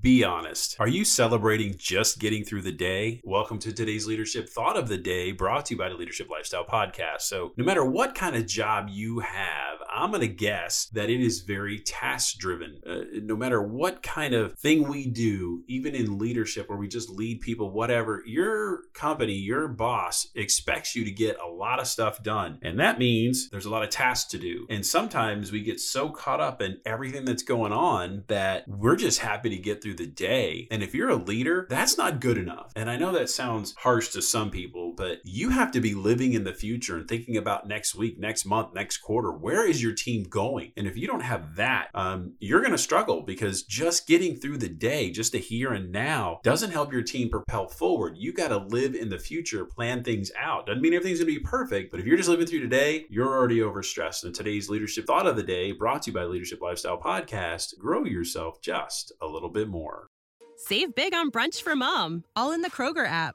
Be honest. Are you celebrating just getting through the day? Welcome to today's Leadership Thought of the Day, brought to you by the Leadership Lifestyle Podcast. So, no matter what kind of job you have, I'm going to guess that it is very task driven. Uh, no matter what kind of thing we do, even in leadership where we just lead people, whatever, your company, your boss expects you to get a lot of stuff done. And that means there's a lot of tasks to do. And sometimes we get so caught up in everything that's going on that we're just happy to get through the day. And if you're a leader, that's not good enough. And I know that sounds harsh to some people, but you have to be living in the future and thinking about next week, next month, next quarter. Where is your team going? And if you don't have that, um, you're going to struggle because just getting through the day, just the here and now, doesn't help your team propel forward. You got to live in the future, plan things out. Doesn't mean everything's going to be perfect, but if you're just living through today, you're already overstressed. And today's leadership thought of the day, brought to you by Leadership Lifestyle Podcast, grow yourself just a little bit more. Save big on brunch for mom, all in the Kroger app.